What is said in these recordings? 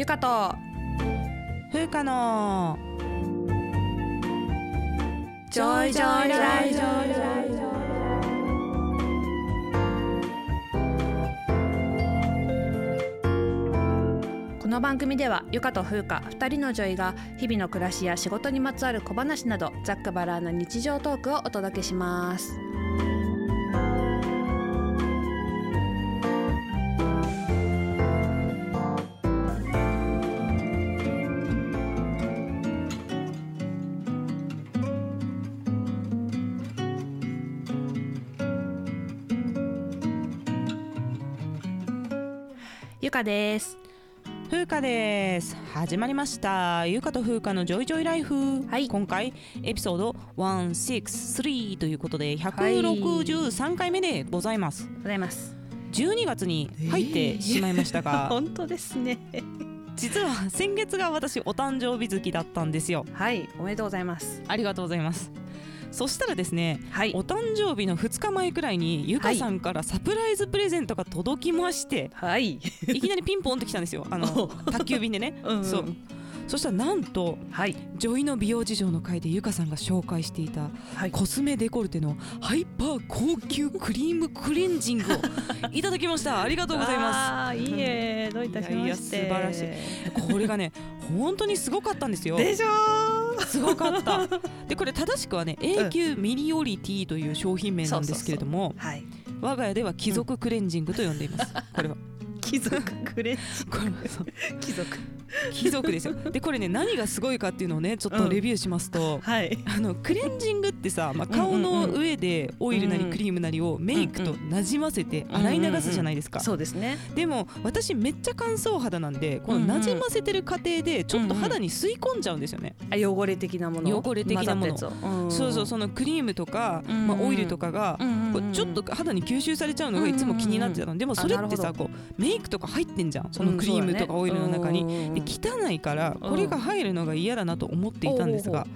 ゆかと。風花の。ジョイジョイライドこの番組ではゆかと風花2人のジョイが日々の暮らしや仕事にまつわる小話などざっくばらんな日常トークをお届けしますゆかです。風花です。始まりました。ゆかと風花のジョイジョイライフ、はい。今回エピソード163ということで163回目でございます、ございます。12月に入ってしまいましたが、本当ですね実は先月が私お誕生日月だったんですよ。はいおめでとうございます。ありがとうございます。そしたらですねはい。お誕生日の2日前くらいにゆかさんからサプライズプレゼントが届きまして、はい。いきなりピンポンって来たんですよ。あの 宅急便でね。うんうん。そうそしたらなんとはい。ジョイの美容事情の回でゆかさんが紹介していたはい。コスメデコルテのハイパー高級クリームクレンジングを いただきました。ありがとうございまあーいいえ。どういたしまして。素晴らしすこれがね本当にすごかったんですよ。でしょすごかった。でこれ正しくはね AQ ミリオリティという商品名なんですけれども我が家では貴族クレンジングと呼んでいます。これは 貴族クレこれはそう。貴族。貴族ですよ。でこれね何がすごいかっていうのをねちょっとレビューしますと、はい。あのクレンジングってさ、まあ、顔の上でオイルなりクリームなりをメイクとなじませて洗い流すじゃないですか、そうですね。でも私めっちゃ乾燥肌なんでこのなじませてる過程でちょっと肌に吸い込んじゃうんですよね、あ汚れ的なもの。汚れ的なもの。そうそうそのクリームとか、うんまあ、オイルとかが、うんこうちょっと肌に吸収されちゃうのがいつも気になってたの。でもそれってさこうメイクとか入ってんじゃん。そのクリームとかオイルの中に。にで汚いからこれが入るのが嫌だなと思っていたんですが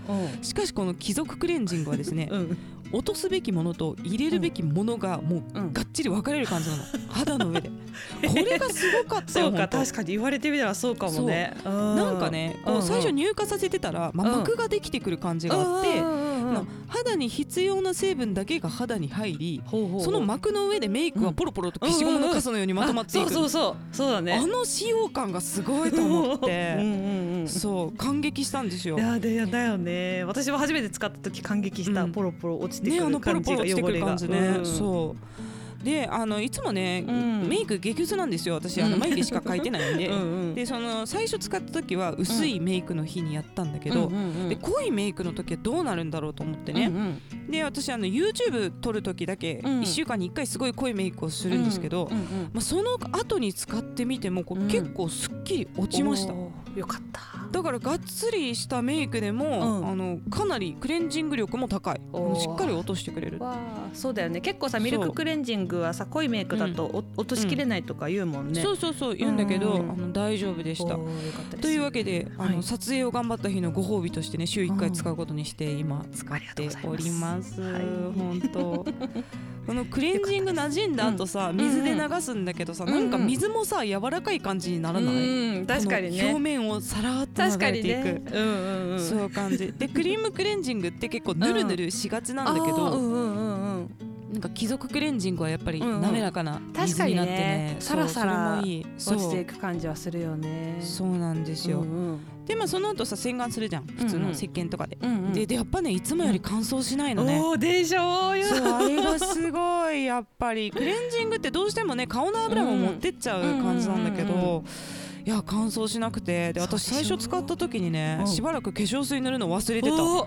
しかしこの貴族クレンジングはですねうん。落とすべきものと入れるべきものがもううん。がっちり分かれる感じなの。肌の上で。これがすごかったよそうか確かに言われてみたらそうかもね。ななんかねこう最初乳化させてたら、まあ、うん。膜ができてくる感じがあって、まあっ肌に必要な成分だけが肌に入りてその膜の上でメイクはポロポロと消しゴムのカスのようにまとまっていく、そうそうそう。そうだね。あの使用感がすごいと思っ うんて、うんうん。そう感激したんですよ。い。やだよね。私も初めて使った時感激した、うん。ポロポロ落ちてねあくるのポロポロ感じが落ちてくる感じね、そうであのいつもね、うん。メイク激薄なんですよ私。あのうん。眉毛しか描いてないんで、うんうん。でその最初使った時は薄いメイクの日にやったんだけど、うんうんうんで濃いメイクの時はどうなるんだろうと思ってね、うんうんで私あの YouTube 撮る時だけうん。1週間に1回すごい濃いメイクをするんですけど、うんうんまあ、その後に使ってみても結構すっきり落ちました、よかった。だからがっつりしたメイクでも、うん。あのかなりクレンジング力も高い。しっかり落としてくれる。そうだよね。結構さミルククレンジングはさ濃いメイクだとお落としきれないとか言うもんね、そうそうそう言うんだけど、うん。あの大丈夫でした。というわけであの、はい。撮影を頑張った日のご褒美としてね週1回使うことにして今使っております。はい。本当このクレンジング馴染んだ後さん水で流すんだけどさ、うんなんか水もさ柔らかい感じにならない、うん確かにこの表ね面をさらっと確かに流れていく、ね。うんうんうん。そういう感じ。でクリームクレンジングって結構ヌルヌルしがちなんだけど、あーうんうんうんうんなんか貴族クレンジングはやっぱりうんうん。滑らかな水になってね,そう、確かにね。サラサラ落ちていく感じはするよね。そうなんですよ、うんうんでまあその後さ洗顔するじゃん。普通の石鹸とかで、うんうん。ででやっぱねいつもより乾燥しないのね、おーでしょうよそうあれがすごいやっぱり。クレンジングってどうしてもね顔の油も持ってっちゃう感じなんだけど、うんうんうんいや乾燥しなくて。で私最初使った時にね、うん。しばらく化粧水塗るの忘れてた。そう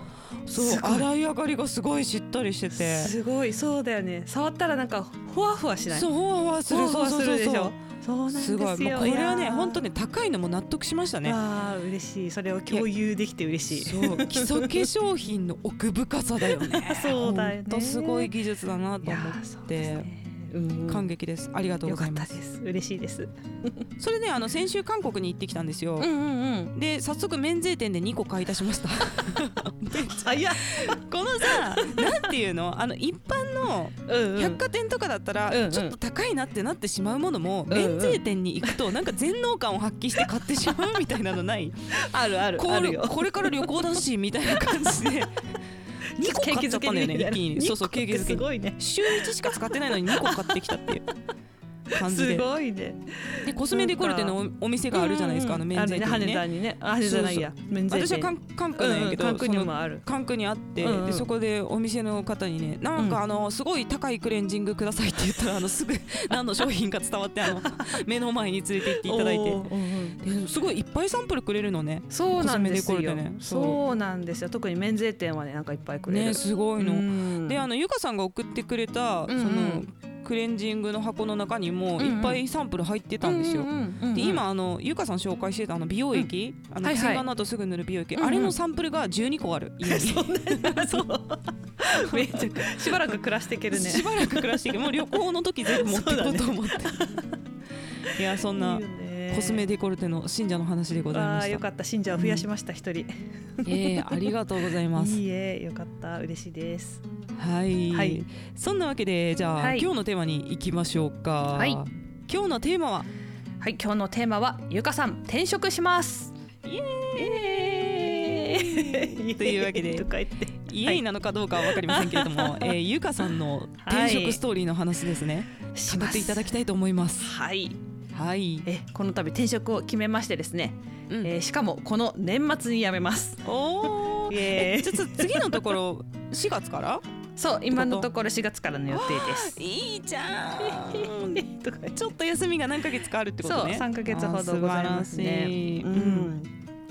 洗い上がりがすごいしっとりしてて。すごい。そうだよね。触ったらなんかふわふわしない？そうほわほわすふわるそうふわするでしそうょ？そうなんですごい。もうこれはね本当ね高いのも納得しましたね。わあ嬉しい。それを共有できて嬉しい。そう。基礎化粧品の奥深さだよね。そうだよね。すごい技術だなとい思っやーそうですて感激です。ありがとうございます。ったです。嬉しいです。それであの先週韓国に行ってきたんですよ、うんうんうん。で早速免税店で2個買い足しました。早っ。このさなんていうの？あの一般の百貨店とかだったらうんうん。ちょっと高いなってなってしまうものもうんうん。免税店に行くとなんか全能感を発揮して買ってしまうみたいなのない？あるあるこあるこれから旅行だしみたいな感じで2個買っちゃったんだよね一気にそうそう景気づけにすごいね週1しか使ってないのに2個買ってきたっていう感じすでごいね。でコスメデコルテのおお店があるじゃないですか、あの免税店にあるね。羽田ねにね。あ羽田じゃないや。免税店私は関関空なんやけど、うんうん。関空にもある。関空にあって、うんうん。でそこでお店の方にねなんうん。かあのすごい高いクレンジングくださいって言ったらあのすぐ 何の商品か伝わってあの 目の前に連れて行っていただいて。うんうんですごいいっぱいサンプルくれるのねそうなんですよ。ね。そう。なんですよ。特に免税店はねなんかいっぱいくれる。ねすごいの。うん。であのゆかさんが送ってくれた、うんうん。そのクレンジングの箱の中にもうんうん。いっぱいサンプル入ってたんですよ。うんうんうんうんで今あのゆかさん紹介してたあの美容液、あのはいはい。洗顔の後すぐ塗る美容液、うんうん。あれのサンプルが12個ある。そんなそう。めっちゃしばらく暮らしていけるね。しばらく暮らしていけもう旅行の時全部持っていこうと思って、いやそんないいコスメデコルテの信者の話でございあましよかった。信者を増やしました一人。ええありがとうございます。いいえよかった。嬉しいですはい、はい。そんなわけでじゃあ、はい。今日のテーマに行きましょうか、はい。今日のテーマは？はい今日のテーマはゆかさん転職します。イエーイ。というわけで イエイなのかどうかは分かりませんけれども、えーゆかさんの転職ストーリーの話ですね、語っていただきたいと思います。はい。はい、えこの度転職を決めましてですね、うん。えーしかもこの年末に辞めます。おー。イエーイ。えちょっと次のところ4月から？そう今のところ4月からの予定です。いいじゃん。ちょっと休みが何ヶ月かあるってことね。そう3ヶ月ほどございますね。うん。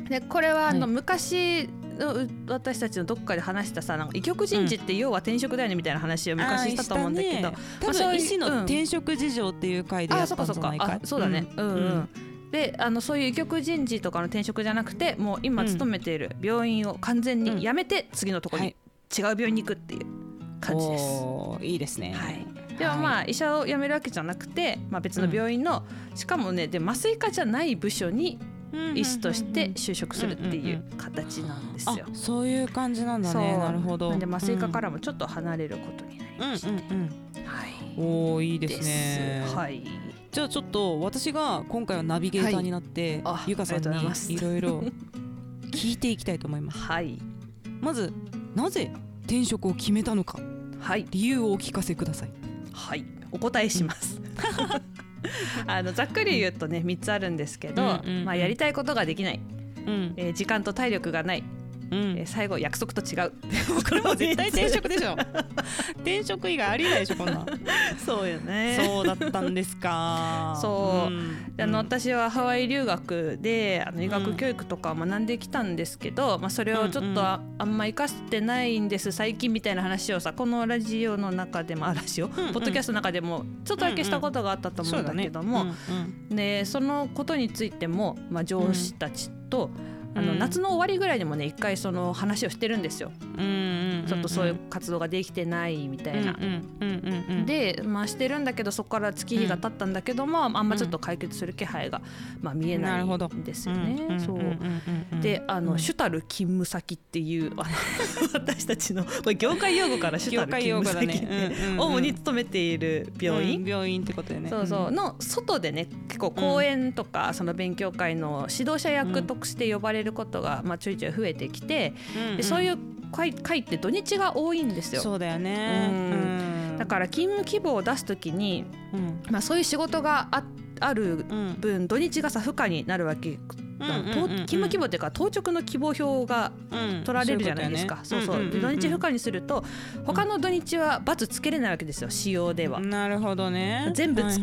でこれはあの、はい昔のう私たちのどっかで話したさなんか異局人事って要は転職だよねみたいな話を昔したと思うんだけど、あーしたね。多分医師の転職事情っていう回でやあったんそっか。そっかじゃないか。いあそうだね。うん。うん、であのそういう異局人事とかの転職じゃなくてもう今うん勤めている病院を完全に辞めて次のところに違う病院に行くっていう感じです。いいですね。はい。でもまあ医者を辞めるわけじゃなくて、まあ、別の病院の、しかもねで麻酔科じゃない部署に医師として就職するっていう形なんですよ。あ。そういう感じなんだね。なるほど。で麻酔科からもちょっと離れることになりうんました。うんうんはい。おおいいですね。はい。じゃあちょっと私が今回はナビゲーターになって、はい。あゆかさんにいろいろ 聞いていきたいと思います。はい。まずなぜ転職を決めたのかはい。理由をお聞かせくださいはい。お答えします。あのざっくり言うとね3つあるんですけど、まあ、やりたいことができない、うんえー時間と体力がない、うん。えー最後約束と違う。これも絶対転職でしょ。転職以外ありえないでしょこんな。ん そうよね。そうだったんですか。そう。うん。であのうん私はハワイ留学であの医学教育とかを学んできたんですけど、まあ、それをちょっとあ,、あんま生かしてないんです。最近みたいな話をさこのラジオの中でもあラジオ、んうん。ポッドキャストの中でもちょっとだけしたことがあったと思うんだけども、そうだねでそのことについても、まあ、上司たちと、あのうん。夏の終わりぐらいにもね一回その話をしてるんですよ、ちょっとそういう活動ができてないみたいな。で、まあ、してるんだけどそこから月日が経ったんだけども、あんまちょっと解決する気配が、まあ、見えないんですよね。そう。であの、うん。主たる勤務先っていうあの 私たちのこれ業界用語から主た業る界用語勤務先、だねうんうんうん。主に勤めている病院、うん病院ってことでね。そうそう。の外でね結構講演とか、その勉強会の指導者役として呼ばれることが、まあ、ちょいちょい増えてきて、でそういうう会会って土日が多いんですよ。そうだよね。うん。だから勤務希望を出す時に、うん。まあ、そういう仕事がああるうん分土日がさ不可になるわけ、勤務希望っていうか当直の希望表が取られるじゃないですか。そうそうで土日不可にすると他の土日は罰つけれないわけですよ使用では。なるほどね。全部使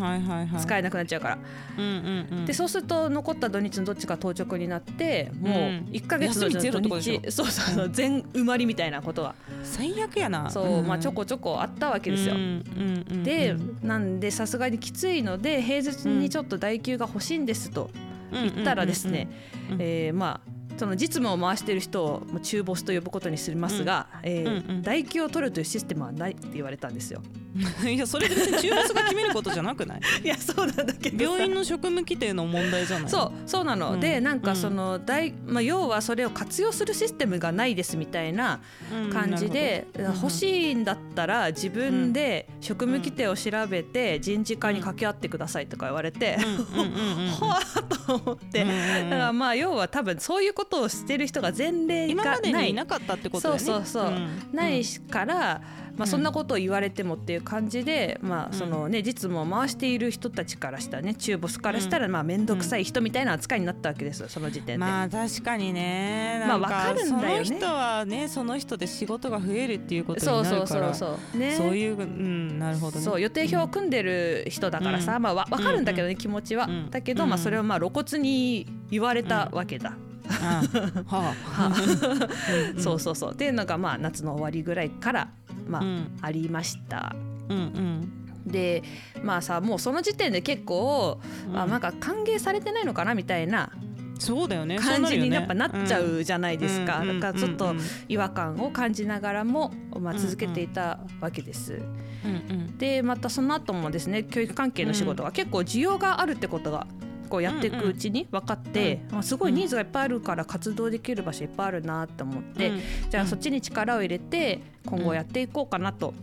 えなくなっちゃうから、うんうんうん。でそうすると残った土日のどっちか当直になってもううん。1か月の土日そうそう全埋まりみたいなことは。最悪やな。そう、んまあちょこちょこあったわけですよ。でなんでさすがにきついので平日にちょっと代休が欲しいんですと言ったらですね、まあその実務を回している人をまあ中ボスと呼ぶことにしますが、えーうんうん。代休を取るというシステムはないって言われたんですよ。いやそれ別に中ボスが決めることじゃなくない？いやそうなんだけど病院の職務規定の問題じゃない？そうそうなの、うん、でなんかその大、まあ、要はそれを活用するシステムがないですみたいな感じで、うん、欲しいんだったら自分で職務規定を調べて人事課に掛け合ってくださいとか言われて、ほわっと思って、だからまあ要は多分そういうことをしてる人が前例がない。今までにいなかったってことだよね。そうそうそう、ないから、まあ、そんなことを言われてもっていう感じで、まあそのね、実務を回している人たちからしたらね中ボスからしたらまあ面倒くさい人みたいな扱いになったわけですその時点で。まあ確かにね。まあ分かるんだよね。その人はねその人で仕事が増えるっていうことになるからそうそうそうそう、ね、そういううんなるほど、ね、そう予定表を組んでる人だからさ、まあわ分かるんだけどね、気持ちは。だけど、まあそれをまあ露骨に言われたわけだ。そうそうそう。っていうのがまあ夏の終わりぐらいからまあ、うん、ありました。うんうん。でまあさもうその時点で結構、うん、あなんか歓迎されてないのかなみたいなそうだよね。感じにやっぱなっちゃうじゃないですか、だからちょっと違和感を感じながらも、まあ、続けていたわけです。うんうん、でまたその後もですね教育関係の仕事が結構需要があるってことがこうやっていくうちに分かって、うん。うん、すごいニーズがいっぱいあるから活動できる場所いっぱいあるなと思って、うん、じゃあそっちに力を入れて今後やっていこうかなと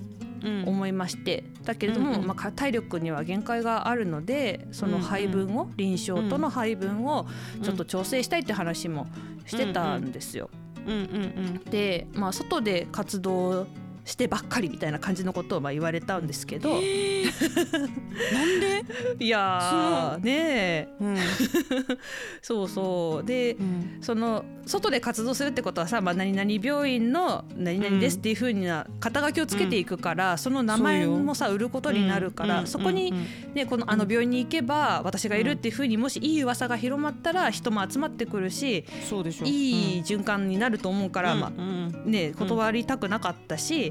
思いまして、だけれども、まあ、体力には限界があるのでその配分を、臨床との配分をちょっと調整したいって話もしてたんですよ。で、まあ、外で活動してばっかりみたいな感じのことをまあ言われたんですけど、えー、なんで？いやねえ、うん、そうそう。で、うん、その外で活動するってことはさ、まあ、何々病院の何々ですっていうふうな肩書きをつけていくから、うん、その名前もさ売ることになるから、そこに、ね、このあの病院に行けば私がいるっていうふうにもしいい噂が広まったら人も集まってくるしいい循環になると思うから、まあね、断りたくなかったし、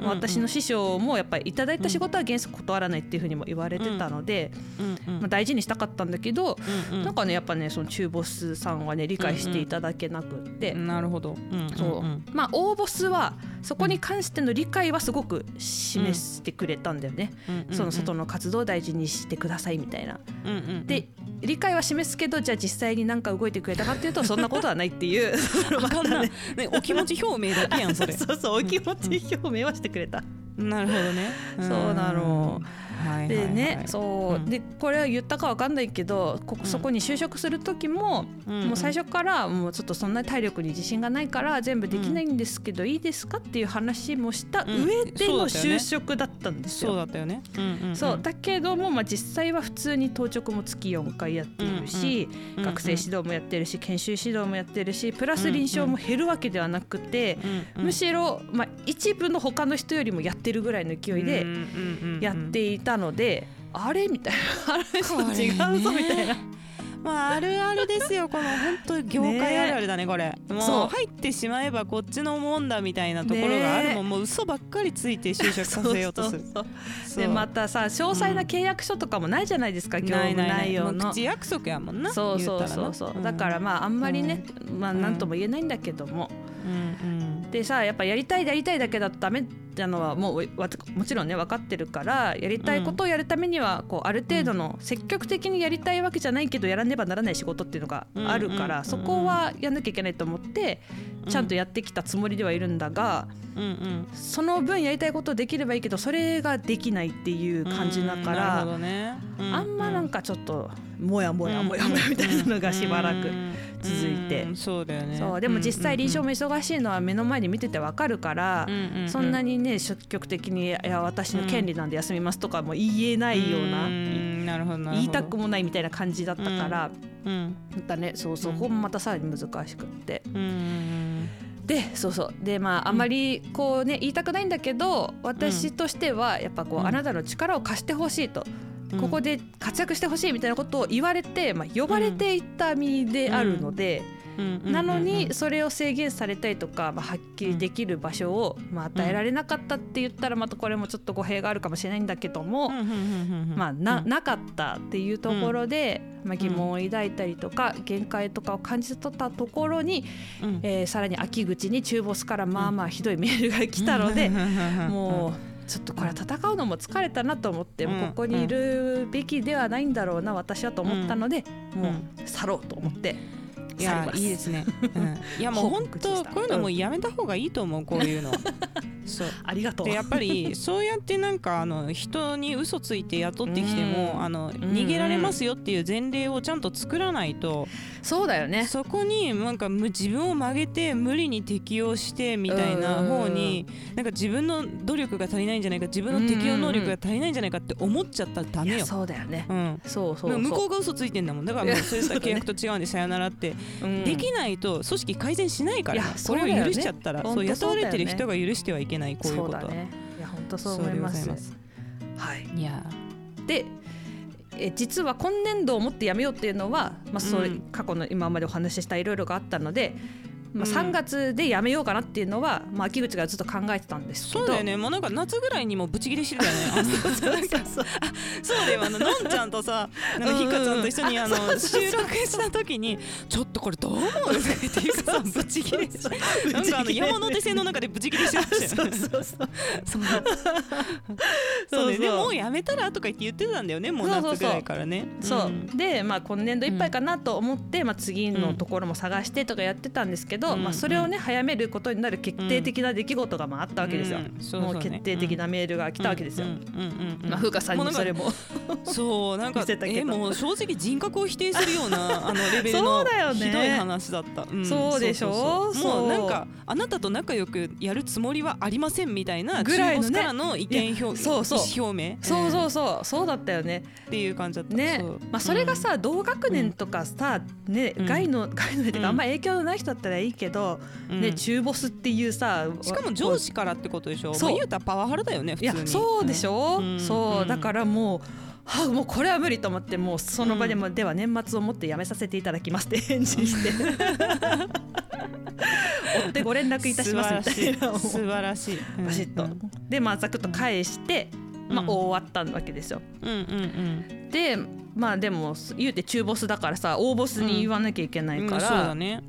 うん、私の師匠もやっぱりいただいた仕事は原則断らないっていうふうにも言われてたので、まあ、大事にしたかったんだけど、なんかねやっぱねその中ボスさんはね理解していただけなくって、なるほど、そう。まあ大ボスはそこに関しての理解はすごく示してくれたんだよね、その外の活動を大事にしてくださいみたいな。で理解は示すけどじゃあ実際に何か動いてくれたかっていうとそんなことはないっていう。ね、お気持ち表明だけやんそれ。そうそうお気持ち表明はしてくれた、なるほどね。そうなの、でねそう、でこれは言ったかわかんないけどこそこに就職する時も、もう最初からもうちょっとそんな体力に自信がないから全部できないんですけど、いいですかっていう話もした上での就職だったんですよ。そうだったよね。そう。だけども、まあ、実際は普通に当直も月4回やっているし、学生指導もやってるし研修指導もやってるしプラス臨床も減るわけではなくて、むしろ、まあ、一部の他の人よりもやってるぐらいの勢いでやっていたたのであれみたいな。あれ違うぞみたいな。まあ、あるあるですよ。この本当業界あるあるだねこれ。もう入ってしまえばこっちのもんだみたいなところがあるもん、もう嘘ばっかりついて就職させようとする。でまたさ詳細な契約書とかもないじゃないですか、うん、業務内容の。口約束やもんなそうそうそうそう、だからまああんまりね、まあ何とも言えないんだけども、うんうん。でさやっぱやりたいやりたいだけだとダメってのはもうもちろんね分かってるからやりたいことをやるためにはこうある程度の積極的にやりたいわけじゃないけどやらねばならない仕事っていうのがあるからそこはやんなきゃいけないと思ってちゃんとやってきたつもりではいるんだがその分やりたいことできればいいけどそれができないっていう感じだからあんまなんかちょっともやもやもやもやみたいなのがしばらく。続いて、そうだよね。そうでも実際臨床も忙しいのは目の前に見ててわかるから、そんなにね積極的に「いや私の権利なんで休みます」とかも言えないような,、なるほど言いたくもないみたいな感じだったから、うん。またね。そうそう、ここもまたさらに難しくって。うんでそうそう。でまああまりこうね言いたくないんだけど私としてはやっぱこう、あなたの力を貸してほしいと。ここで活躍してほしいみたいなことを言われて、まあ、呼ばれていった身であるので、なのにそれを制限されたりとか、まあ、はっきりできる場所を、まあ、与えられなかったって言ったらまたこれもちょっと語弊があるかもしれないんだけども、まあ、ななかったっていうところで、まあ、疑問を抱いたりとか限界とかを感じ取ったところに、えー、さらに秋口に中ボスからまあまあひどいメールが来たので、もう。ちょっとこれは戦うのも疲れたなと思って、もうここにいるべきではないんだろうな私はと思ったので、もう去ろうと思って。いやいいですね、うん、いやもう本当こういうのもやめた方がいいと思うこういうの そう。ありがとう。でやっぱりそうやってなんかあの人に嘘ついて雇ってきてもあの逃げられますよっていう前例をちゃんと作らないとそうだよね。そこになんか自分を曲げて無理に適応してみたいな方になんか自分の努力が足りないんじゃないか自分の適応能力が足りないんじゃないかって思っちゃったらダメよ。そうだよね、うん、そうそう向こうが嘘ついてんだもん。だからもうそういう契約と違うんでさよならって。できないと組織改善しないから、これを許しちゃったらそう雇われてる人が許してはいけないこういうことは。ね、いや本当そう思います。はい。いやでえ実は今年度をもってやめようっていうのは、まあ、それ過去の今までお話ししたいろいろがあったので、まあ、3月でやめようかなっていうのは、まあ、秋口がずっと考えてたんですけど。そうだよね。もうなんか夏ぐらいにもブチギレしてたよね。そうだよ。あののんちゃんとさなんかひかちゃんと一緒にあの収録した時にちょっとこれどう思うっていうかさブチギレなんかあの山手線の中でブチギレしてましたよねそうそう。そう。そう。でもうやめたらとか言って言ってたんだよねもう夏ぐらいからね。そう。でまあ今年度いっぱいかなと思って、まあ、次のところも探してとかやってたんですけど、ど、まあ、それをね早めることになる決定的な出来事がまああったわけですよ、もう決定的なメールが来たわけですよ、まあ、風花さんにそれも。そうなんかえもう正直人格を否定するような あのレベルのひどい話だった、そうでしょ？もうなんかあなたと仲良くやるつもりはありませんみたいなぐらいの、からの意見表,、そうそう。表明。そうそうそう。そうだったよね。っていう感じだった。ね。まあそれがさ、同学年とかさ、ね外の外のってかあんま影響のない人だったらいいけど、ね中ボスっていうさしかも上司からってことでしょ？そう、まあ、言うたらパワハラだよね普通に。いやそうでしょ、うそう。だからもうはあ、もうこれは無理と思ってもうその場でも、うん、では年末をもってやめさせていただきますって返事して。追ってご連絡いたしますみたいな。素晴らしいバシッと、でまあざくっと返して、まあ、終わったわけですよ、うんうんうん、でまあでも言うて中ボスだからさ大ボスに言わなきゃいけないから、ね。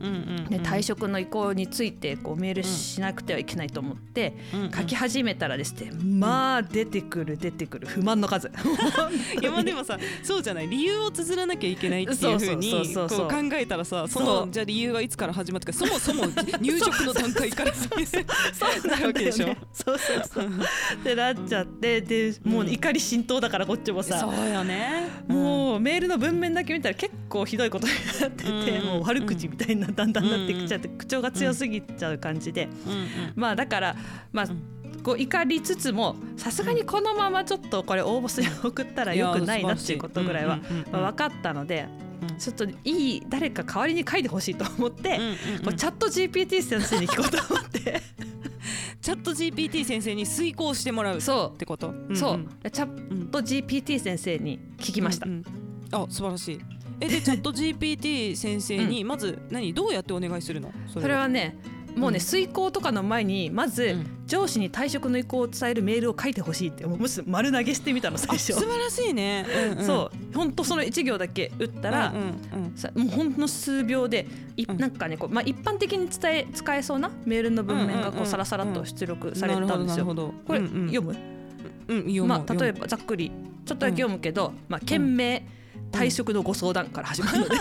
退職の意向についてこうメールしなくてはいけないと思って書き始めたらですねまあ出てくる出てくる。不満の数。いやまあでもさそうじゃない。理由を綴らなきゃいけないっていうふうに考えたらさそのじゃあ理由はいつから始まったかそもそも入職の段階から。そう。なるわけでしょ。そうそうそう。ってなっちゃってでもう怒り浸透だからこっちもさ、そうよね。もうメールの文面だけ見たら結構ひどいことになってて、もう悪口みたいなだんだんなってきちゃって、口調が強すぎちゃう感じで、まあだからまあ、こう怒りつつもさすがにこのままちょっとこれ応募する送ったらよくないなっていうことぐらいは分かったので。ちょっといい誰か代わりに書いてほしいと思って、チャット GPT 先生に聞こうと思って。チャット GPT 先生に遂行してもらうってこと？そう,、チャット GPT 先生に聞きました、うんうん、あ素晴らしい。えでチャット GPT 先生にまず何？どうやってお願いするの？それはねもうね、遂行とかの前にまず上司に退職の意向を伝えるメールを書いてほしいってもう。むしろ丸投げしてみたの最初。素晴らしいね、うんうん、そう。本当その1行だけ打ったら、うんうん。うん、もうほんの数秒でい、なんかねこう、まあ、一般的に伝え使えそうなメールの文面がこうさらさらと出力されたんですよ。これ、読む、うん、読むまあ、例えばざっくりちょっとだけ読むけど、まあ、件名、退職のご相談から始まるので、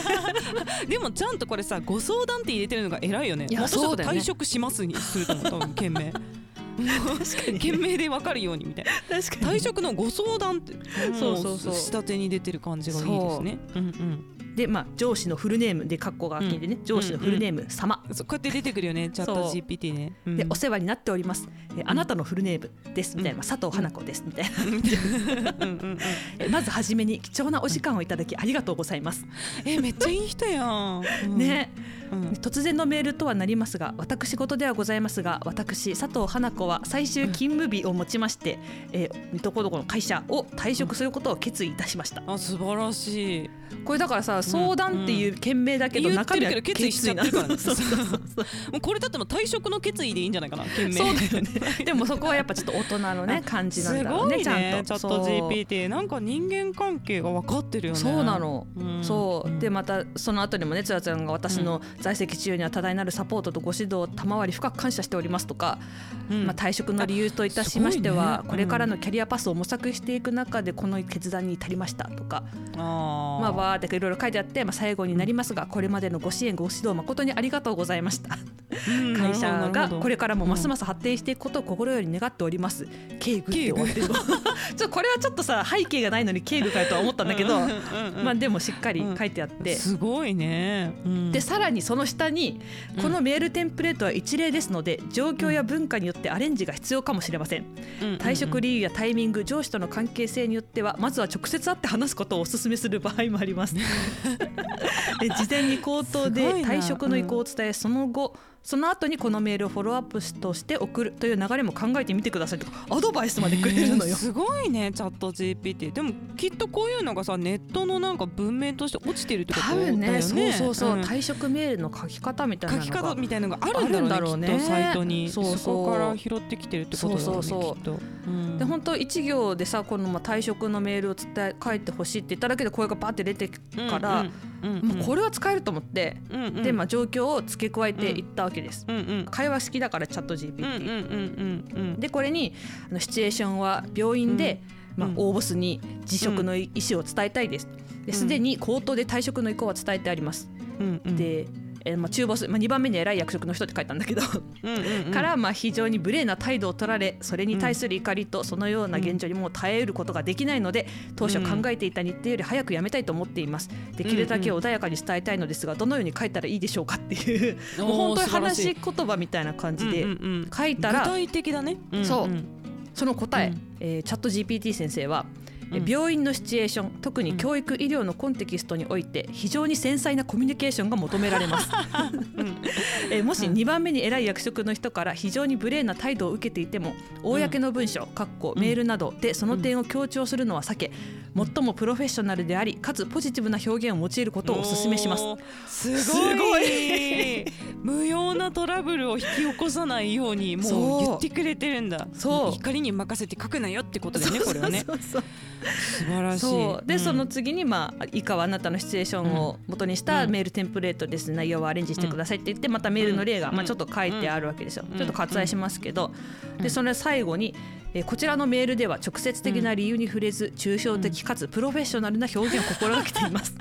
でもちゃんとこれさご相談って入れてるのが偉いよね。いやそうだよ、ね、退職しますにすると思う多分件名確かに。件名で分かるようにみたいな。確かに。退職のご相談ってそうそうそう。下手に出てる感じがいいですね。うんうんでまあ上司のフルネームで括弧が開けてね、うん、上司のフルネーム様、うんうん、こうやって出てくるよね。チャット GPT ね、うん、でお世話になっております。えあなたのフルネームです。みたいな、佐藤花子です。みたいな。まずはじめに貴重なお時間をいただきありがとうございます。えめっちゃいい人やん、ね、突然のメールとはなりますが私事ではございますが私佐藤花子は最終勤務日をもちまして、えー、どこどこの会社を退職することを決意いたしました、あ素晴らしい。これだからさ相談っていう件名だけど中身は決意しちゃってるからね。そうそうそう。もうこれだっても退職の決意でいいんじゃないかな件名そうだよね。でもそこはやっぱちょっと大人のね感じなんだろうねね。ちゃんと。チャット GPT なんか人間関係が分かってるよね。そうなの、うん。そう。でまたその後にもねつやちゃんが私の在籍中には多大なるサポートとご指導を賜り深く感謝しておりますとか、うん。まあ、退職の理由といたしましては、ね。うん。これからのキャリアパスを模索していく中でこの決断に至りましたとか、あー。まあわーっていろいろ書いてあって、まあ、最後になりますがこれまでのご支援ご指導誠にありがとうございました。うん。会社がこれからもますすます発展していくことを心より願っております。敬具って終わってる。のちょっとこれはちょっとさ背景がないのに敬具かよとは思ったんだけど、まあでもしっかり書いてあって、すごいね、うん。でさらにその下にこのメールテンプレートは一例ですので状況や文化によってアレンジが必要かもしれません。退職理由やタイミング上司との関係性によってはまずは直接会って話すことをお勧めする場合もあります。で事前に口頭で退職の意向を伝えその後その後にこのメールをフォローアップとして送るという流れも考えてみてくださいとかアドバイスまでくれるのよ。えー。すごいねチャット GPT でもきっとこういうのがさネットのなんか文面として落ちてるってこと多だよね。分ねそうそうそう、ん退職メールの書き方みたいな書き方みたいなのがあるんだろうね。ねきっとサイトにそうそう。こから拾ってきてるってことだろうねそうそうそう。きっと、うん。で本当一行でさこのまあ退職のメールを伝え書いてほしいって言っただけで声がバーって出てくから、うんうんもうこれは使えると思って、うんうん。でまあ状況を付け加えていったわけです。うんうん。会話好きだからチャット GPT、うんうんうんうんうん。でこれにあのシチュエーションは病院で、まあうん、大ボスに辞職の意思を伝えたいです。ですでに口頭で退職の意向は伝えてあります。で、えーまあ、中ボス、まあ、2番目に偉い役職の人って書いたんだけど、からまあ非常に無礼な態度を取られそれに対する怒りとそのような現状にもう耐えうることができないので当初考えていた日程より早く辞めたいと思っています。できるだけ穏やかに伝えたいのですがどのように書いたらいいでしょうかっていうもう本当に話し言葉みたいな感じで書いたら具体的だね、ん。そうんその答え、うん。えーチャット GPT 先生は、病院のシチュエーション特に教育医療のコンテキストにおいて非常に繊細なコミュニケーションが求められます、えーもし2番目に偉い役職の人から非常に無礼な態度を受けていても公の文書、かっこメールなどでその点を強調するのは避け最もプロフェッショナルでありかつポジティブな表現を用いることをお勧めします。すごい。無用なトラブルを引き起こさないようにもそう。う言ってくれてるんだ。そう。怒りに任せて書くなよってことだよねこれはねそうそう。そう素晴らしい。そう。で、ん。その次に、まあ、以下はあなたのシチュエーションを元にしたうん。メールテンプレートです、内容をアレンジしてくださいって言ってまたメールの例が、うん。まあ、ちょっと書いてあるわけですよ、うん。ちょっと割愛しますけど、うん。でそれ最後に、えーこちらのメールでは直接的な理由に触れず抽象的かつプロフェッショナルな表現を心がけています。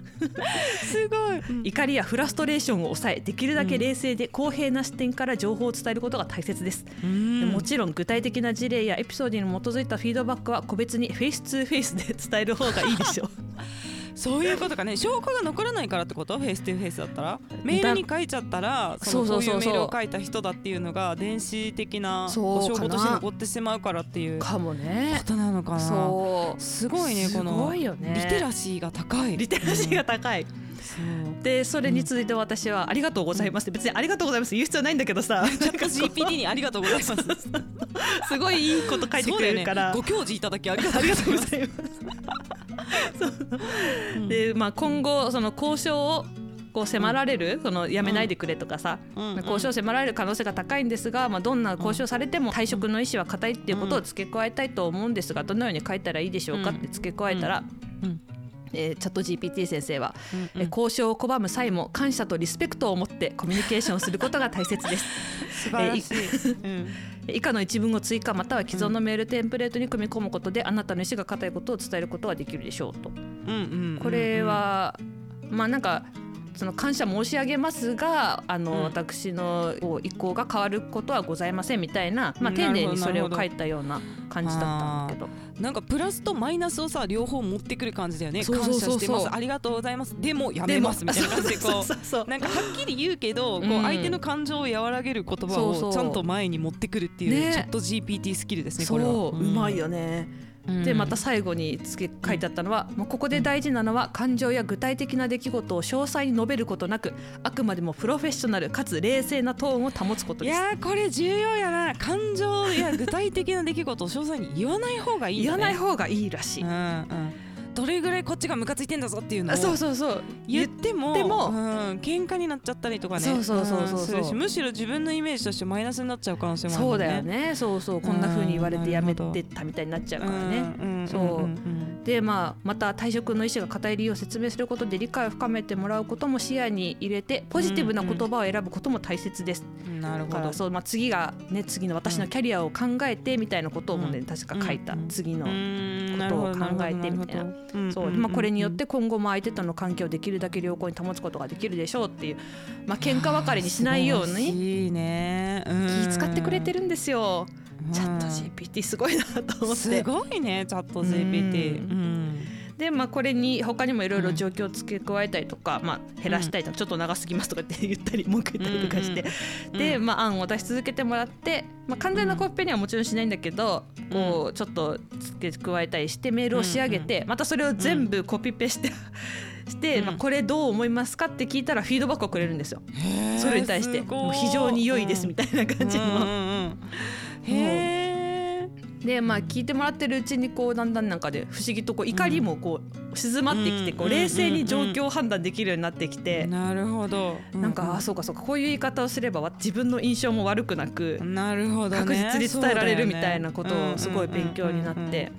すごい、うん。怒りやフラストレーションを抑えできるだけ冷静で公平な視点から情報を伝えることが大切です。うん。でもちろん具体的な事例やエピソードに基づいたフィードバックは個別にフェイス2フェイスで伝える方がいいでしょう そういうことかね。証拠が残らないからってこと？フェイス2フェイスだったら？メールに書いちゃったらそうそうそうそう。こういうメールを書いた人だっていうのが電子的な証拠として残ってしまうからっていうこかもね。となのかな。そう。すごいねすこのリテラシーが高い。リテラシーが高い、そうでそれに続いて私は「ありがとうございます」って別に「ありがとうございます」言う必要ないんだけどさ。チャット GPT にありがとうございます。す。ごいいいこと書いてくれるから、ね、ご教示いただきありがとうごございます。で、まあ、今後その交渉をこう迫られる、そのやめないでくれとかさ、うん。交渉を迫られる可能性が高いんですが、まあ、どんな交渉されても退職の意思は固いっていうことを付け加えたいと思うんですがどのように書いたらいいでしょうかって付け加えたら、うんえーチャット GPT 先生は、うんえー交渉を拒む際も感謝とリスペクトを持ってコミュニケーションをすることが大切です。素晴らしい。うん 以下の一文を追加または既存のメールテンプレートに組み込むことで、あなたの意思が固いことを伝えることができるでしょうと。うんうんこれは、まあなんかその感謝申し上げますがあの、うん。私の意向が変わることはございませんみたいな、まあ、うん。丁寧にそれを書いたような感じだったんだけど。なんかプラスとマイナスをさ両方持ってくる感じだよね。感謝してます。ありがとうございます。でもやめます。みたいな感じで こそうそうそう。う。なんかはっきり言うけど、こううん相手の感情を和らげる言葉をちゃんと前に持ってくるっていうね。チャット GPT スキルですね。これは。うまいよね。でまた最後に付け書いてあったのは、もうここで大事なのは感情や具体的な出来事を詳細に述べることなくあくまでもプロフェッショナルかつ冷静なトーンを保つことです。いやーこれ重要やな。感情や具体的な出来事を詳細に言わない方がいいね。言わない方がいいらしい。うんうんどれぐらいこっちがムカついてんだぞっていうのをそうそうそう。言っても言っても。うん、喧嘩になっちゃったりとかね。そうそうそうそう。うんむしろ自分のイメージとしてマイナスになっちゃう可能性もあるもそんね。うだよね。そうそう。こんな風に言われてやめてったみたいになっちゃうからね、ねそうんでまあまた退職の意思が固い理由を説明することで理解を深めてもらうことも視野に入れてポジティブな言葉を選ぶことも大切です、なるほど。そう、まあ、次がね次の私のキャリアを考えてみたいなことをもね、うん。確か書いた、うん次の、うんことを考えてみたいな。そうまあ、これによって今後も相手との関係をできるだけ良好に保つことができるでしょうっていう、まあ喧嘩別れにしないように気使ってくれてるるんですよ。チャット GPT すごいなと思っすて。ごいねチャット GPT ううんでまあこれに他にもいろいろ状況を付け加えたりとか、まあ、減らしたりとか、ちょっと長すぎますとかって言ったり文句言ったりとかして、で、まあ、案を出し続けてもらって、まあ、完全なコピペにはもちろんしないんだけど、こうちょっと付け加えたりしてメールを仕上げて、またそれを全部コピペして。して、うんまあ、これどう思いますかって聞いたらフィードバックをくれるんですよ。それに対してもう非常に良いですみたいな感じの。へえでまあ聞いてもらってるうちにこうだんだんなんかで不思議とこう怒りもこう静まってきてこううん冷静に状況を判断できるようになってきて。なるほど。なんかあそうかそうかこういう言い方をすればわ自分の印象も悪くなくなるほど確ね実に伝えられるみたいなことをすごい勉強になって。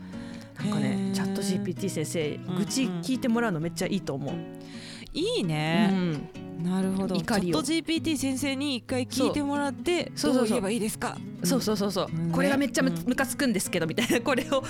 なんかねチャット GPT 先生ん愚痴聞いてもらうのめっちゃいいと思う。いいうね、ん。なるほど。チャ怒りを。ット GPT 先生に一回聞いてもらってどう言えばいいですか？そうそうそうそう、うんこれがめっちゃむうん。ムカつくんですけどみたいなこれを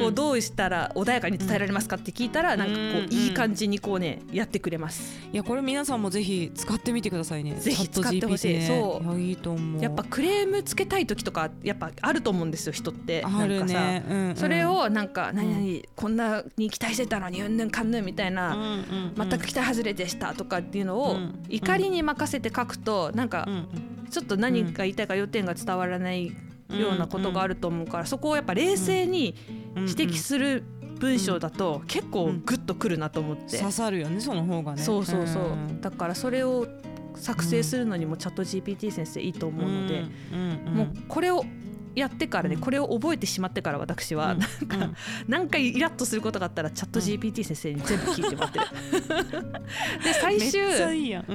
こうどうしたら穏やかに伝えられますかって聞いたらなんかこうんういい感じにこうねやってくれます。いやこれ皆さんもぜひ使ってみてくださいね。ぜひ使ってほしい。ね。そう。いやいいと思う。やっぱクレームつけたい時とかやっぱあると思うんですよ人って。あるなんかさね、うんうん。それをなんか何々こんなに期待してたのにうんぬんかんぬんみたいな、うんうんうん。全く期待外れでしたとかっていうのをうん。怒りに任せて書くとなんかうんうん。ちょっと何が言いたいか要点が伝わらないようなことがあると思うからそこをやっぱ冷静に指摘する文章だと結構グッとくるなと思って。刺さるよねその方がね。そうそうそう、んだからそれを作成するのにもチャット GPT 先生いいと思うので、うんうん。もうこれをやってからね、うん。これを覚えてしまってから私は、うん。なんか、何回イラッとすることがあったらチャット GPT 先生に全部聞いてもらってる。で最終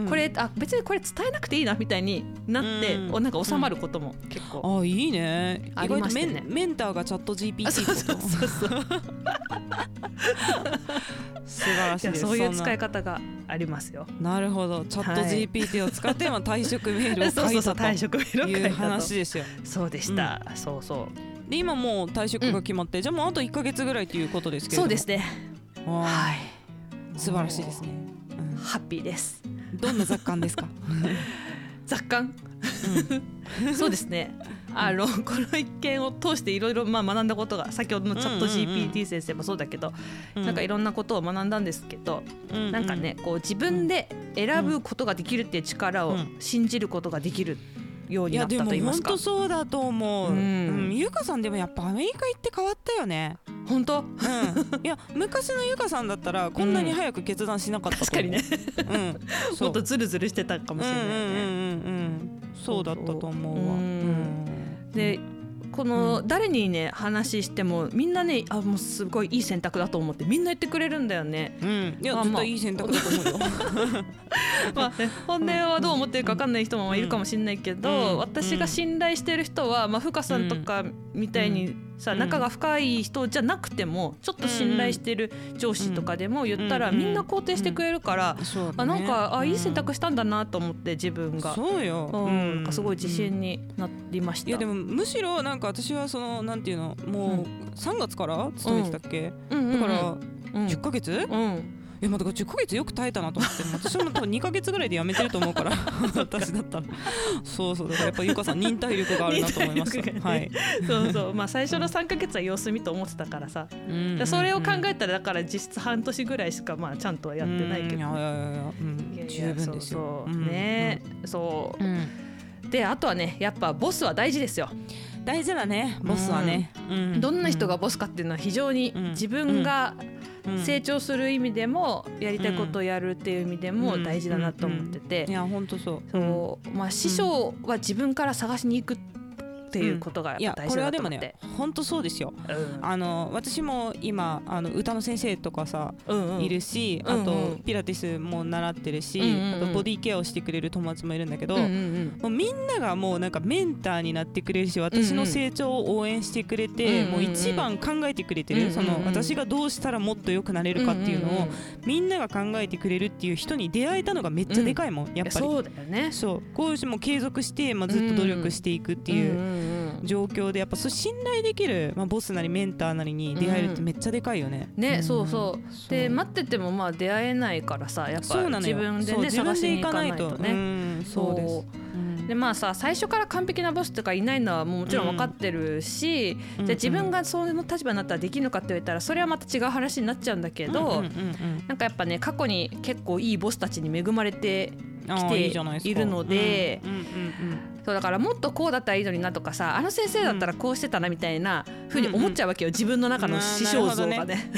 これあ別にこれ伝えなくていいなみたいになって、うなんか収まることも結構、あいいね。あ意外とメメンターがチャット GPT とそうそうそう 素晴らしいです。そういう使い方方がありますよ。なるほど。チャットはい。GPT を使ってまあ 退職メールを書いた退職メールをと。いう話ですよ。そうでした、そうそう。で今もう退職が決まって、じゃあもうあと1か月ぐらいということですけれども。そうですね。はい。素晴らしいですね、ハッピーです。うんどんな雑感ですか、雑感？そうですねあのこの一件を通していろいろまあ学んだことが先ほどのチャットうんうんうん GPT 先生もそうだけど、うなんかいろんなことを学んだんですけど、うなんかねこう自分で選ぶことができるっていう力をうん信じることができるようになったと言いますか。本当。そうだと思う、ううん。んゆかさんでもやっぱアメリカ行って変わったよね。本当？うん。いや昔のゆかさんだったらこんなに早く決断しなかったう。確かにね。うん。もっとズルズルしてたかもしれないね。うんうんうんうん。そうだったと思うわ。うん。うんでこの誰にね話してもみんなねあもうすごいいい選択だと思ってみんな言ってくれるんだよね。うん、いやまあまあ。絶対いい選択だと思うよ。まあね、本音はどう思ってるか分かんない人もいるかもしれないけど、うん。私が信頼してる人は、まあ、ふかさんとかみたいにさ、うん。仲が深い人じゃなくてもちょっと信頼してる上司とかでも言ったら、うん。みんな肯定してくれるから、あなんかあいい選択ししたんだなと思って自分が。そうよ。うん。なんかすごい自信になりました。いやでもむしろなんか私はそのなんていうのもう3月から勤めてたっけ、だからうん。10ヶ月、いうんやまあだから10ヶ月よく耐えたなと思って私も多分2ヶ月ぐらいで辞めてると思うから 私だったら。そうそうだからやっぱゆかさん忍耐力があるなと思いました、がねはい、そうそう。まあ最初の3ヶ月は様子見と思ってたからさ、うんでそれを考えたらだから実質半年ぐらいしかまあちゃんとはやってないけど、うんいやいやいや、うんいやいや十分ですよ。そうそうね、そう。うん。であとはねやっぱボスは大事ですよ、大事だねボスはね、うん。どんな人がボスかっていうのは非常にうん。自分がうん成長する意味でもやりたいことをやるっていう意味でもうん。大事だなと思ってて、いや本当そう。そう。まあ師匠は自分から探しに行くっていうことがやっぱ大事だと思って、うん、いやこれはでもね本当そうですよ、うん、あの私も今あの歌の先生とかさ、うんうん、いるしあと、うん。うん、ピラティスも習ってるし、うんうんあとボディケアをしてくれる友達もいるんだけど、うんうんうん、もうみんながもうなんかメンターになってくれるし私の成長を応援してくれて、うんうん、もう一番考えてくれてる、うんうん、その私がどうしたらもっと良くなれるかっていうのを、みんなが考えてくれるっていう人に出会えたのがめっちゃでかいもん、やっぱり。そうだよね。そう。こうしても継続して、まあ、ずっと努力していくっていう mm-hmm. 状況でやっぱそう信頼できる、まあ、ボスなりメンターなりに出会えるってめっちゃでかいよね。ね、そうそう。で待っててもまあ出会えないからさやっぱ自分でね探しに行かないとね。そう。です。でまあさ最初から完璧なボスとかいないのはもちろん分かってるし、うん、じゃあ自分がその立場になったらできるのかって言われたらそれはまた違う話になっちゃうんだけど、なんかやっぱね過去に結構いいボスたちに恵まれてきているのでそうだからもっとこうだったらいいのになとかさあの先生だったらこうしてたなみたいなふうに思っちゃうわけよ、自分の中の師匠像がね。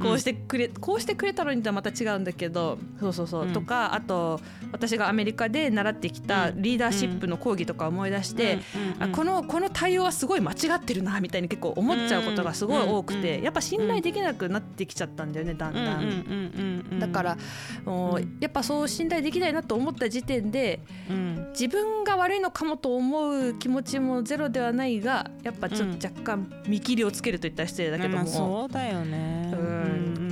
こうしてくれこうしてくれたのにとはまた違うんだけどそうそうそう、とかあと私がアメリカで習ってきたリーダーシップの講義とか思い出して、あこのこの対応はすごい間違ってるなみたいに結構思っちゃうことがすごい多くて、やっぱ信頼できなくなってきちゃったんだよねだんだん。だからもうやっぱそう信頼できないなと思った時点で、自分が悪いのかもと思う気持ちもゼロではないがやっぱちょっと若干見切りをつけるといったら失礼だけども、そうだよね、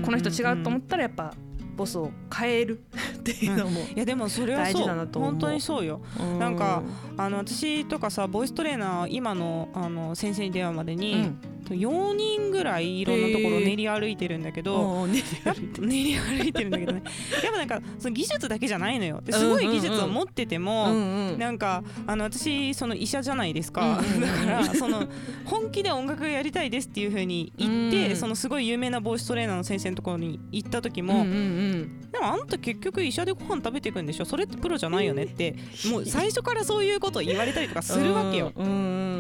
この人違うと思ったらやっぱボスを変える。っていうのも、いやでもそれはそう。本当にそうよ、なんかあの私とかさボイストレーナー今のあの先生に出会うまでに、4人ぐらいいろんなところ練り歩いてるんだけど、練り歩いてる。んだけどね。やっぱなんかその技術だけじゃないのよ。すごい技術を持ってても、なんかあの私その医者じゃないですか、だからその本気で音楽やりたいですっていうふうに言って、そのすごい有名なボイストレーナーの先生のところに行った時も、でもあんた結局医者でご飯食べていくんでしょ？それってプロじゃないよねってもう最初からそういうことを言われたりとかするわけよ。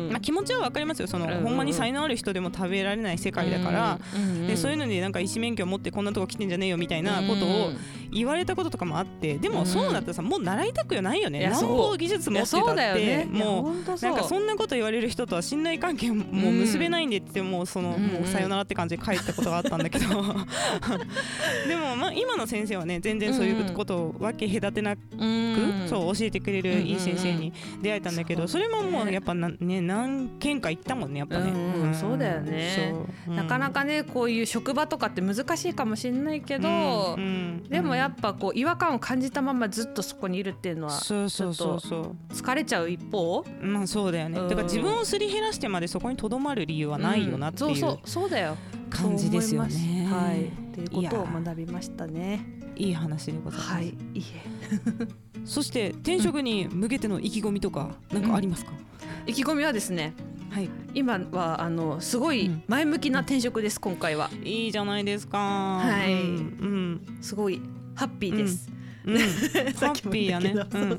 まあ、気持ちは分かりますよ。その、ほんまに才能ある人でも食べられない世界だから、でそういうのになんか医師免許を持ってこんなとこ来てんじゃねえよみたいなことを言われたこととかもあってでもそうなったらさもう習いたくないよね。何ぼ技術持ってたって、もうなんかそんなこと言われる人とは信頼関係も結べないんでってもうその、もうさよならって感じで帰ったことがあったんだけど。でもまあ今の先生はね全然そういうことを分け隔てなく、そう教えてくれるいい先生に出会えたんだけどそれももうやっぱな、ね、何件か行ったもんねやっぱね。そうだよね、なかなかねこういう職場とかって難しいかもしれないけど、でもやっぱこう違和感を感じたままずっとそこにいるっていうのはちょっと疲れちゃう一方？まあそうだよね、だから自分をすり減らしてまでそこにとどまる理由はないよなっていう、そうそう。だよ。感じですよね。はい、ってい。うことを学びましたね。いい話でございます。はい、いいそして転職に向けての意気込みとか何かありますか、意気込みはですねはい、今はあのすごい前向きな転職です、今回は。いいじゃないですか。はい、うん、すごいハッピーです。うん、さっきも言ったけど、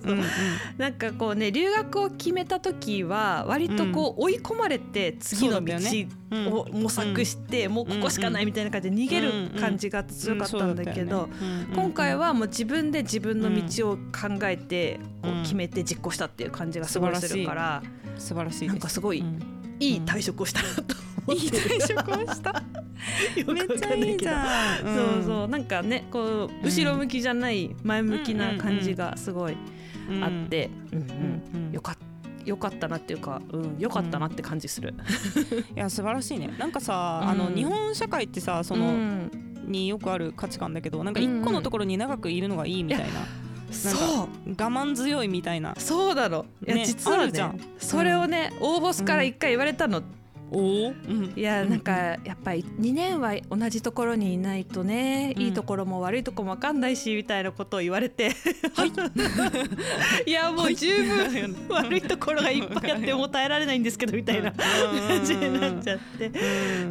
なんかこうね留学を決めた時は割とこう追い込まれて次の道を模索してもうここしかないみたいな感じで逃げる感じが強かったんだけど今回はもう自分で自分の道を考えてこう決めて実行したっていう感じがすごいするから素晴らしい。なんかすごいいい退職をしたなといい退職をした。めっちゃいいじゃん、うん、そう。そうなんかねこう後ろ向きじゃない前向きな感じがすごいあって、うんうん、よかったよかったなっていうか、うん、よかったなって感じする。いや素晴らしいね。なんかさ、あの日本社会ってさ、その、によくある価値観だけど、なんか一個のところに長くいるのがいいみたいな。そう。我慢強いみたいな。そうだろいや、ね、実はねそれをね応募すから一回言われたの、おいやなんかやっぱり2年は同じところにいないとね、いいところも悪いところも分かんないしみたいなことを言われて。はい。いやもう十分悪いところがいっぱいあってもう耐えられないんですけどみたいな感じになっちゃって、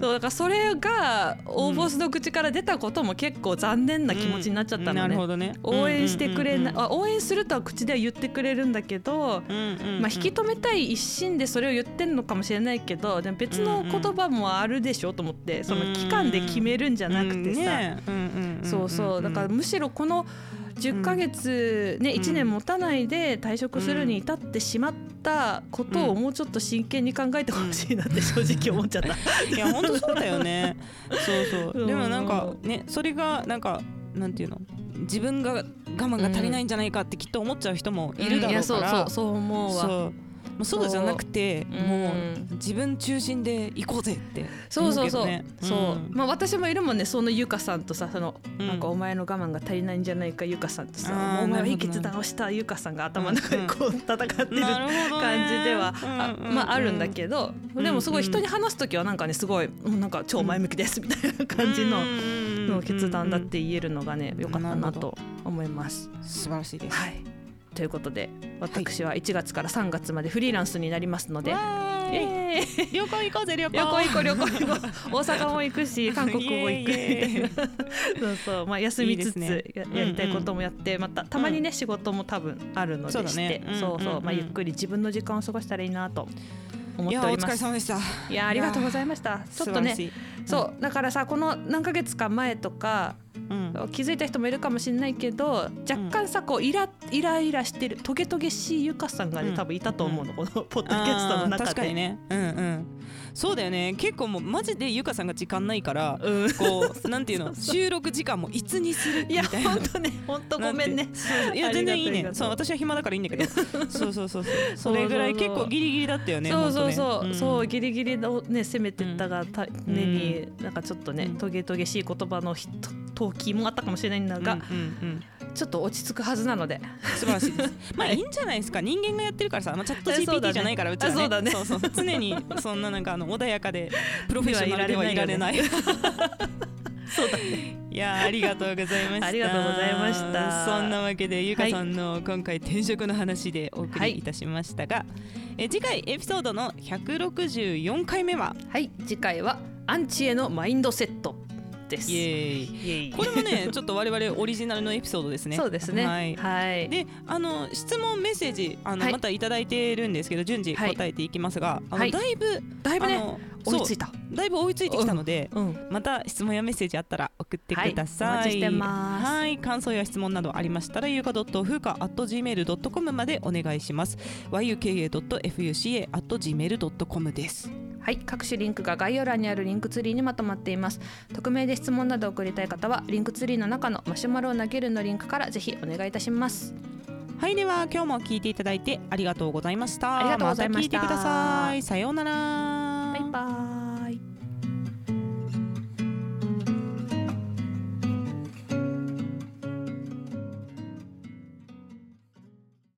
そうだからそれが大ボスの口から出たことも結構残念な気持ちになっちゃったのね,、ね。応援してくれな、応援するとは口では言ってくれるんだけど、まあ、引き止めたい一心でそれを言ってるのかもしれないけどでも別別の言葉もあるでしょと思ってその期間で決めるんじゃなくてさ。そうそう。だからむしろこの10ヶ月ね1年持たないで退職するに至ってしまったたことをもうちょっと真剣に考えてほしいなって正直思っちゃった、いや本当そうだよね。そうそう。でもなんかねそれがなんかなんていうの？自分が我慢が足りないんじゃないかってきっと思っちゃう人もいるだろうから、うん、そうそう。そう思うわ。もうそうじゃなくてもう自分中心で行こうぜってそうそうそう、そう。まあ私もいるもんね。そのゆかさんとさその、なん。かお前の我慢が足りないんじゃないかゆかさんとさお前はいい決断をしたゆかさんが頭の中でこう戦ってる感じではまああるんだけどでもすごい人に話す時はなんかねすごいなんか超前向きですみたいな感じの決断だって言えるのがねよかったなと思います。素晴らしいです。はいということで私は1月から3月までフリーランスになりますので、はい、旅行行こうぜ旅行。旅行行こう旅行。行こう大阪も行くし韓国も行くみたいな。そうそう。まあ休みつつやりたいこともやってまたたまにね仕事も多分あるのでして。そうそう。まあゆっくり自分の時間を過ごしたらいいなと思っております。お疲れ様でした。いやありがとうございました。ちょっとね、そうだからさこの何ヶ月か前とかうん、気づいた人もいるかもしれないけど若干さこうイライライラしてるトゲトゲしいゆかさんがね、多分いたと思うの、このポッドキャストの中で。確かにね、うんうん、そうだよね。結構もうマジでゆかさんが時間ないから、うん、こう なんていうの？収録時間もいつにする？みたいな。本当ね。本当ごめんね。いや全然いいね。そう私は暇だからいいんだけど。そうそうそうそう。それぐらい結構ギリギリだったよね。そうそうそう、ね。うん、そうギリギリのね攻めてったがたねに、なんかちょっとね、トゲトゲしい言葉の投機もあったかもしれないんだが、うんうんうんちょっと落ち着くはずなので。素晴らしいです。まあい。いんじゃないですか。人間がやってるからさ、まあ、チャット GPT じゃないからうちは、ね、そうだね。そうそう常にそんななんかあの穏やかで プロフェッショナルではいられない。そうだね。いやありがとうございました。ありがとうございました。そんなわけでゆかさんの今回転職の話でお送りい。たしましたが、はい、え次回エピソードの164回目は？はい。次回はアンチへのマインドセットです。イエーイ。これもね ちょっと我々オリジナルのエピソードですね。そうですね。はい、はい、であの質問メッセージあの、はい、また頂いてるんですけど順次答えていきますが、はい、あのだいぶだいぶね追いついた。だいぶ追いついてきたので、うん。うん、また質問やメッセージあったら送ってください、はい。感想や質問などありましたらゆうか .fuka.gmail.com までお願いします。yuka.fuca.gmail.com ですはい各種リンクが概要欄にあるリンクツリーにまとまっています。匿名で質問など送りたい方はリンクツリーの中のマシュマロを投げるのリンクからぜひお願いいたします。はいでは今日も聞いていただいてありがとうございました。ありがとうございました、ま、聞いてください。さようなら。バイバイ